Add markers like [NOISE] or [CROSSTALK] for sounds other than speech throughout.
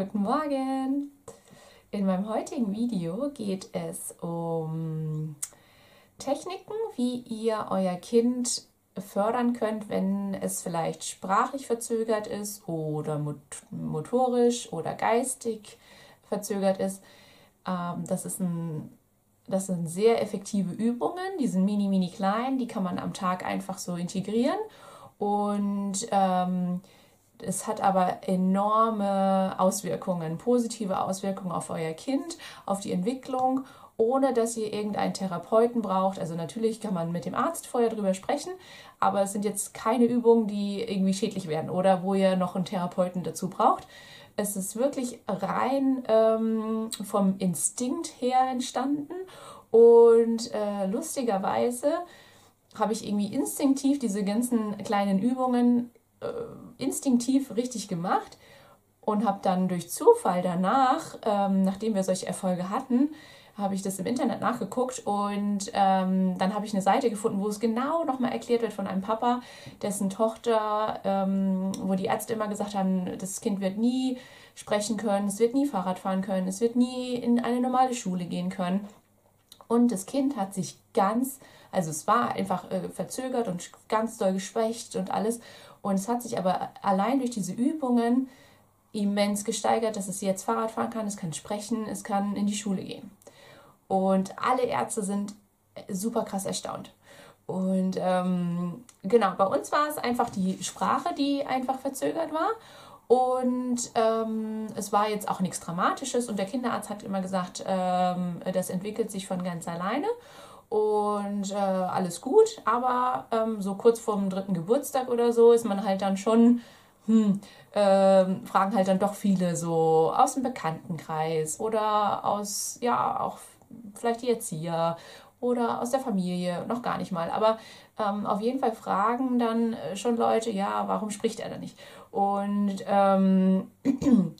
Guten Morgen! In meinem heutigen Video geht es um Techniken, wie ihr euer Kind fördern könnt, wenn es vielleicht sprachlich verzögert ist oder motorisch oder geistig verzögert ist. Ähm, das, ist ein, das sind sehr effektive Übungen, die sind mini, mini klein, die kann man am Tag einfach so integrieren und ähm, es hat aber enorme Auswirkungen, positive Auswirkungen auf euer Kind, auf die Entwicklung, ohne dass ihr irgendeinen Therapeuten braucht. Also natürlich kann man mit dem Arzt vorher drüber sprechen, aber es sind jetzt keine Übungen, die irgendwie schädlich werden oder wo ihr noch einen Therapeuten dazu braucht. Es ist wirklich rein ähm, vom Instinkt her entstanden und äh, lustigerweise habe ich irgendwie instinktiv diese ganzen kleinen Übungen äh, instinktiv richtig gemacht und habe dann durch Zufall danach, ähm, nachdem wir solche Erfolge hatten, habe ich das im Internet nachgeguckt und ähm, dann habe ich eine Seite gefunden, wo es genau nochmal erklärt wird von einem Papa, dessen Tochter, ähm, wo die Ärzte immer gesagt haben, das Kind wird nie sprechen können, es wird nie Fahrrad fahren können, es wird nie in eine normale Schule gehen können. Und das Kind hat sich ganz, also es war einfach äh, verzögert und ganz doll geschwächt und alles. Und es hat sich aber allein durch diese Übungen immens gesteigert, dass es jetzt Fahrrad fahren kann, es kann sprechen, es kann in die Schule gehen. Und alle Ärzte sind super krass erstaunt. Und ähm, genau, bei uns war es einfach die Sprache, die einfach verzögert war. Und ähm, es war jetzt auch nichts Dramatisches. Und der Kinderarzt hat immer gesagt, ähm, das entwickelt sich von ganz alleine und äh, alles gut, aber ähm, so kurz vorm dritten Geburtstag oder so ist man halt dann schon, hm, äh, fragen halt dann doch viele so aus dem Bekanntenkreis oder aus, ja, auch vielleicht die Erzieher oder aus der Familie, noch gar nicht mal, aber ähm, auf jeden Fall fragen dann schon Leute, ja, warum spricht er da nicht? Und, ähm, [CLEARS THROAT]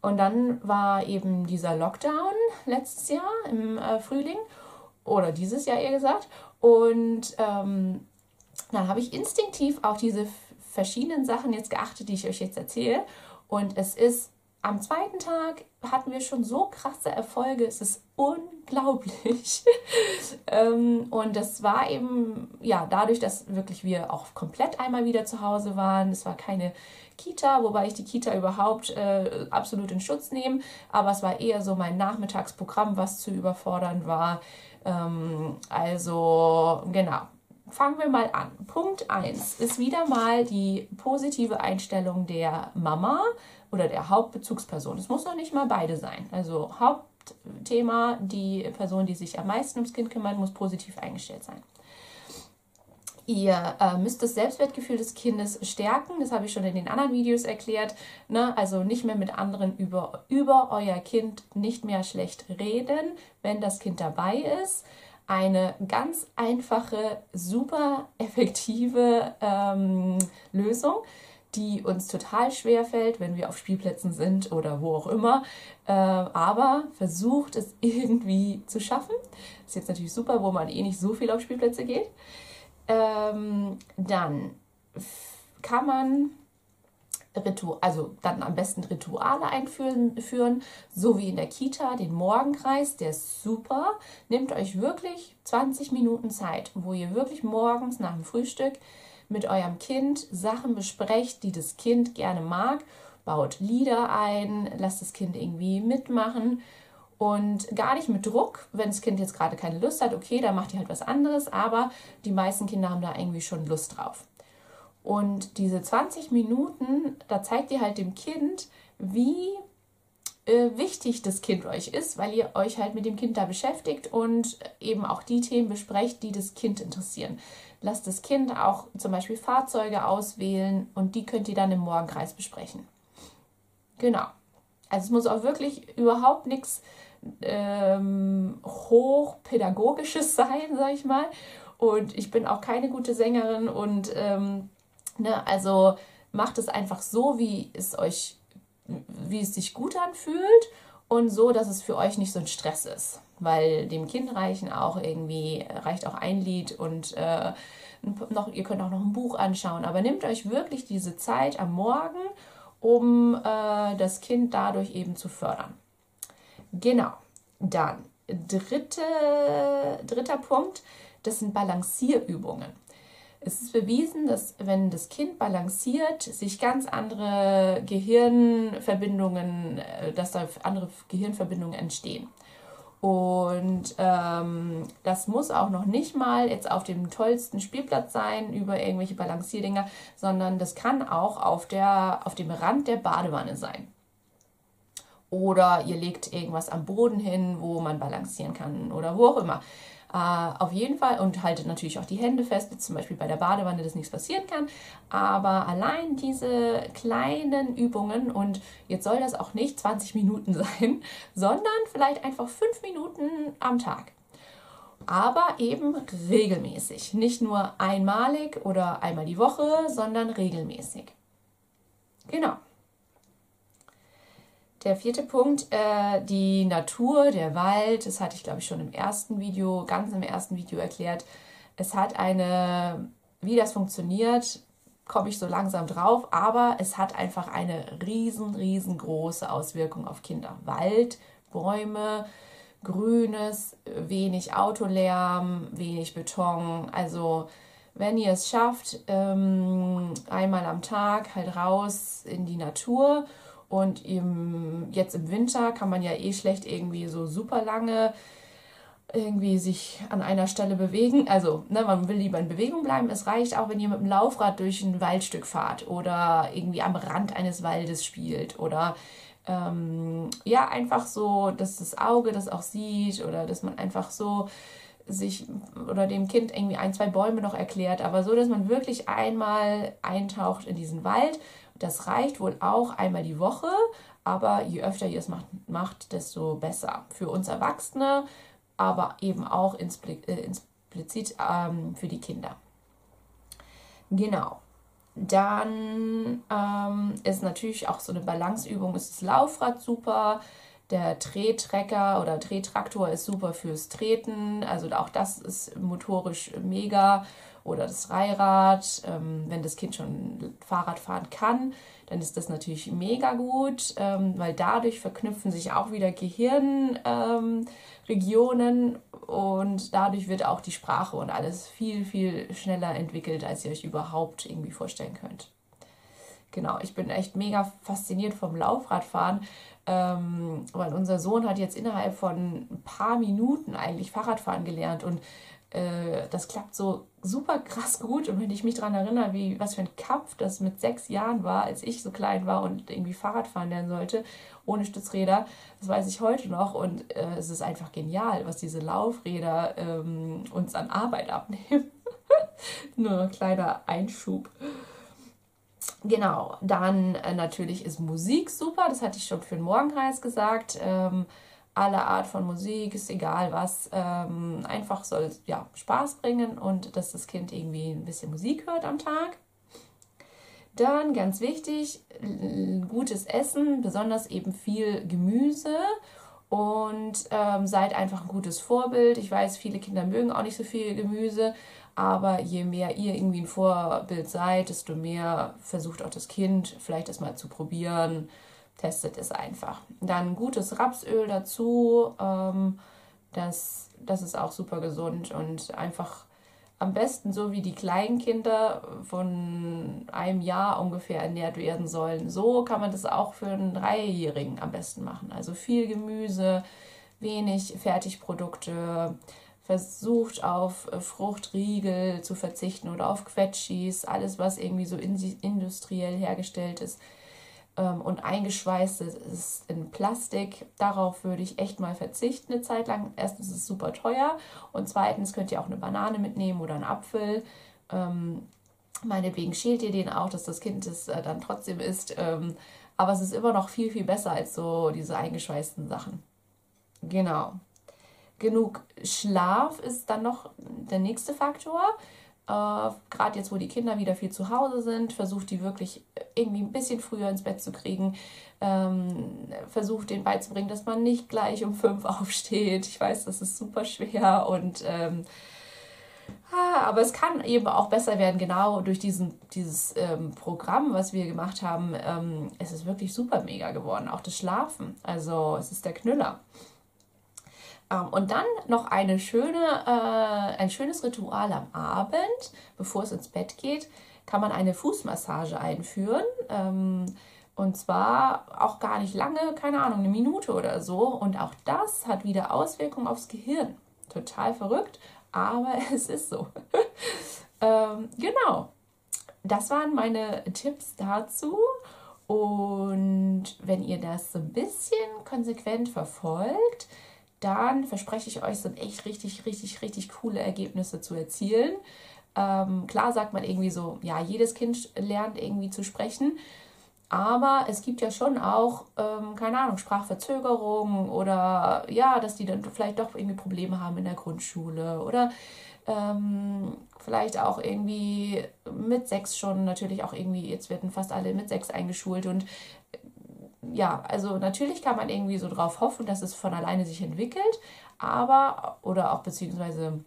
und dann war eben dieser Lockdown letztes Jahr im äh, Frühling oder dieses Jahr eher gesagt. Und ähm, dann habe ich instinktiv auf diese verschiedenen Sachen jetzt geachtet, die ich euch jetzt erzähle. Und es ist am zweiten Tag hatten wir schon so krasse Erfolge. Es ist unglaublich. [LAUGHS] ähm, und das war eben, ja, dadurch, dass wirklich wir auch komplett einmal wieder zu Hause waren. Es war keine Kita, wobei ich die Kita überhaupt äh, absolut in Schutz nehme. Aber es war eher so mein Nachmittagsprogramm, was zu überfordern war. Ähm, also genau. Fangen wir mal an. Punkt 1 ist wieder mal die positive Einstellung der Mama oder der Hauptbezugsperson. Es muss noch nicht mal beide sein. Also Hauptthema, die Person, die sich am meisten ums Kind kümmert, muss positiv eingestellt sein. Ihr äh, müsst das Selbstwertgefühl des Kindes stärken. Das habe ich schon in den anderen Videos erklärt. Ne? Also nicht mehr mit anderen über, über euer Kind nicht mehr schlecht reden, wenn das Kind dabei ist. Eine ganz einfache, super effektive ähm, Lösung, die uns total schwer fällt, wenn wir auf Spielplätzen sind oder wo auch immer. Äh, aber versucht es irgendwie zu schaffen. Ist jetzt natürlich super, wo man eh nicht so viel auf Spielplätze geht. Ähm, dann kann man Ritu also dann am besten Rituale einführen, führen, so wie in der Kita, den Morgenkreis, der ist super. Nehmt euch wirklich 20 Minuten Zeit, wo ihr wirklich morgens nach dem Frühstück mit eurem Kind Sachen besprecht, die das Kind gerne mag. Baut Lieder ein, lasst das Kind irgendwie mitmachen und gar nicht mit Druck, wenn das Kind jetzt gerade keine Lust hat, okay, dann macht ihr halt was anderes, aber die meisten Kinder haben da irgendwie schon Lust drauf. Und diese 20 Minuten, da zeigt ihr halt dem Kind, wie äh, wichtig das Kind euch ist, weil ihr euch halt mit dem Kind da beschäftigt und eben auch die Themen besprecht, die das Kind interessieren. Lasst das Kind auch zum Beispiel Fahrzeuge auswählen und die könnt ihr dann im Morgenkreis besprechen. Genau. Also es muss auch wirklich überhaupt nichts ähm, hochpädagogisches [LAUGHS] sein, sag ich mal. Und ich bin auch keine gute Sängerin und ähm, ne, also macht es einfach so, wie es euch, wie es sich gut anfühlt und so, dass es für euch nicht so ein Stress ist. Weil dem Kind reichen auch irgendwie, reicht auch ein Lied und äh, noch, ihr könnt auch noch ein Buch anschauen. Aber nehmt euch wirklich diese Zeit am Morgen um äh, das Kind dadurch eben zu fördern. Genau, dann dritte, dritter Punkt, das sind Balancierübungen. Es ist bewiesen, dass wenn das Kind balanciert, sich ganz andere Gehirnverbindungen, äh, dass da andere Gehirnverbindungen entstehen. Und ähm, das muss auch noch nicht mal jetzt auf dem tollsten Spielplatz sein über irgendwelche Balancierdinger, sondern das kann auch auf, der, auf dem Rand der Badewanne sein. Oder ihr legt irgendwas am Boden hin, wo man balancieren kann oder wo auch immer. Äh, auf jeden Fall und haltet natürlich auch die Hände fest, zum Beispiel bei der Badewanne, dass nichts passieren kann. Aber allein diese kleinen Übungen und jetzt soll das auch nicht 20 Minuten [LAUGHS] sein, sondern vielleicht einfach 5 Minuten am Tag. Aber eben regelmäßig. Nicht nur einmalig oder einmal die Woche, sondern regelmäßig. Genau. Der vierte Punkt, äh, die Natur, der Wald, das hatte ich glaube ich schon im ersten Video, ganz im ersten Video erklärt. Es hat eine, wie das funktioniert, komme ich so langsam drauf, aber es hat einfach eine riesen, riesengroße Auswirkung auf Kinder. Wald, Bäume, Grünes, wenig Autolärm, wenig Beton. Also wenn ihr es schafft, ähm, einmal am Tag halt raus in die Natur und im, jetzt im Winter kann man ja eh schlecht irgendwie so super lange irgendwie sich an einer Stelle bewegen. Also, ne, man will lieber in Bewegung bleiben. Es reicht auch, wenn ihr mit dem Laufrad durch ein Waldstück fahrt oder irgendwie am Rand eines Waldes spielt oder ähm, ja, einfach so, dass das Auge das auch sieht oder dass man einfach so sich oder dem Kind irgendwie ein, zwei Bäume noch erklärt, aber so, dass man wirklich einmal eintaucht in diesen Wald das reicht wohl auch einmal die Woche, aber je öfter ihr es macht, macht desto besser. Für uns Erwachsene, aber eben auch äh, implizit ähm, für die Kinder. Genau. Dann ähm, ist natürlich auch so eine Balanceübung, ist das Laufrad super. Der Trehtrecker oder Trehtraktor ist super fürs Treten. Also auch das ist motorisch mega oder das Dreirad. Ähm, wenn das Kind schon Fahrrad fahren kann, dann ist das natürlich mega gut, ähm, weil dadurch verknüpfen sich auch wieder Gehirnregionen und dadurch wird auch die Sprache und alles viel, viel schneller entwickelt, als ihr euch überhaupt irgendwie vorstellen könnt. Genau, ich bin echt mega fasziniert vom Laufradfahren, ähm, weil unser Sohn hat jetzt innerhalb von ein paar Minuten eigentlich Fahrradfahren gelernt und äh, das klappt so super krass gut. Und wenn ich mich daran erinnere, wie, was für ein Kampf das mit sechs Jahren war, als ich so klein war und irgendwie Fahrrad fahren lernen sollte, ohne Stützräder, das weiß ich heute noch. Und äh, es ist einfach genial, was diese Laufräder ähm, uns an Arbeit abnehmen. [LAUGHS] Nur ein kleiner Einschub. Genau, dann äh, natürlich ist Musik super, das hatte ich schon für den Morgenkreis gesagt. Ähm, alle Art von Musik, ist egal was, ähm, einfach soll ja Spaß bringen und dass das Kind irgendwie ein bisschen Musik hört am Tag. Dann ganz wichtig, gutes Essen, besonders eben viel Gemüse und ähm, seid einfach ein gutes Vorbild. Ich weiß, viele Kinder mögen auch nicht so viel Gemüse, aber je mehr ihr irgendwie ein Vorbild seid, desto mehr versucht auch das Kind vielleicht das mal zu probieren testet es einfach. Dann gutes Rapsöl dazu, ähm, das, das ist auch super gesund und einfach am besten so wie die Kleinkinder von einem Jahr ungefähr ernährt werden sollen. So kann man das auch für einen Dreijährigen am besten machen. Also viel Gemüse, wenig Fertigprodukte, versucht auf Fruchtriegel zu verzichten oder auf Quetschis, alles was irgendwie so industriell hergestellt ist ähm, und eingeschweißt ist in Plastik. Darauf würde ich echt mal verzichten eine Zeit lang. Erstens ist es super teuer und zweitens könnt ihr auch eine Banane mitnehmen oder einen Apfel. Ähm, meinetwegen schält ihr den auch, dass das Kind es äh, dann trotzdem isst. Ähm, aber es ist immer noch viel, viel besser als so diese eingeschweißten Sachen. Genau. Genug Schlaf ist dann noch der nächste Faktor. Äh, Gerade jetzt, wo die Kinder wieder viel zu Hause sind, versucht die wirklich irgendwie ein bisschen früher ins Bett zu kriegen. Ähm, versucht denen beizubringen, dass man nicht gleich um fünf [LAUGHS] aufsteht. Ich weiß, das ist super schwer und ähm, Ah, aber es kann eben auch besser werden, genau durch diesen, dieses ähm, Programm, was wir gemacht haben. Ähm, es ist wirklich super mega geworden, auch das Schlafen. Also es ist der Knüller. Ähm, und dann noch eine schöne, äh, ein schönes Ritual am Abend, bevor es ins Bett geht, kann man eine Fußmassage einführen. Ähm, und zwar auch gar nicht lange, keine Ahnung, eine Minute oder so. Und auch das hat wieder Auswirkungen aufs Gehirn. Total verrückt, aber [LAUGHS] es ist so. [LAUGHS] ähm, genau. Das waren meine Tipps dazu. Und wenn ihr das so ein bisschen konsequent verfolgt, dann verspreche ich euch, sind echt richtig, richtig, richtig coole Ergebnisse zu erzielen. Ähm, klar sagt man irgendwie so, ja, jedes Kind lernt irgendwie zu sprechen. Aber es gibt ja schon auch, ähm, keine Ahnung, Sprachverzögerungen oder ja, dass die dann vielleicht doch irgendwie Probleme haben in der Grundschule oder ähm, vielleicht auch irgendwie mit sechs schon natürlich auch irgendwie, jetzt werden fast alle mit sechs eingeschult und ja, also natürlich kann man irgendwie so drauf hoffen, dass es von alleine sich entwickelt, aber oder auch beziehungsweise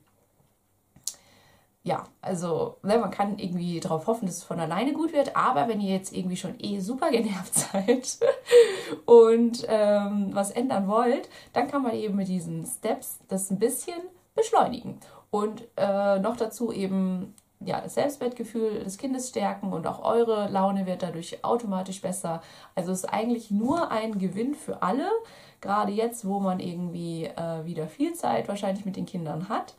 ja, also ne, man kann irgendwie darauf hoffen, dass es von alleine gut wird, aber wenn ihr jetzt irgendwie schon eh super genervt [LAUGHS] seid und ähm, was ändern wollt, dann kann man eben mit diesen Steps das ein bisschen beschleunigen. Und äh, noch dazu eben ja, das Selbstwertgefühl des Kindes stärken und auch eure Laune wird dadurch automatisch besser. Also es ist eigentlich nur ein Gewinn für alle, gerade jetzt, wo man irgendwie äh, wieder viel Zeit wahrscheinlich mit den Kindern hat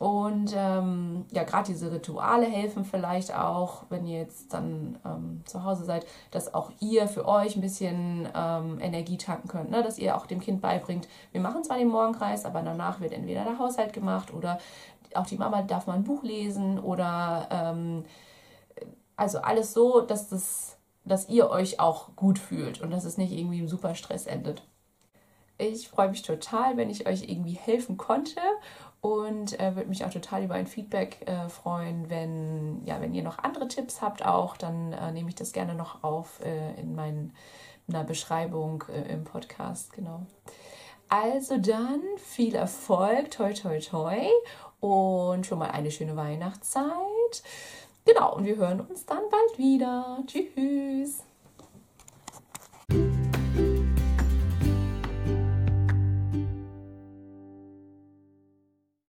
und ähm, ja, gerade diese Rituale helfen vielleicht auch, wenn ihr jetzt dann ähm, zu Hause seid, dass auch ihr für euch ein bisschen ähm, Energie tanken könnt. Ne? Dass ihr auch dem Kind beibringt, wir machen zwar den Morgenkreis, aber danach wird entweder der Haushalt gemacht oder auch die Mama darf mal ein Buch lesen oder ähm, also alles so, dass, das, dass ihr euch auch gut fühlt und dass es nicht irgendwie im Superstress endet. Ich freue mich total, wenn ich euch irgendwie helfen konnte und äh, würde mich auch total über ein Feedback äh, freuen, wenn, ja, wenn ihr noch andere Tipps habt auch, dann äh, nehme ich das gerne noch auf äh, in meiner Beschreibung äh, im Podcast, genau. Also dann viel Erfolg, toi toi toi und schon mal eine schöne Weihnachtszeit. Genau, und wir hören uns dann bald wieder. Tschüss.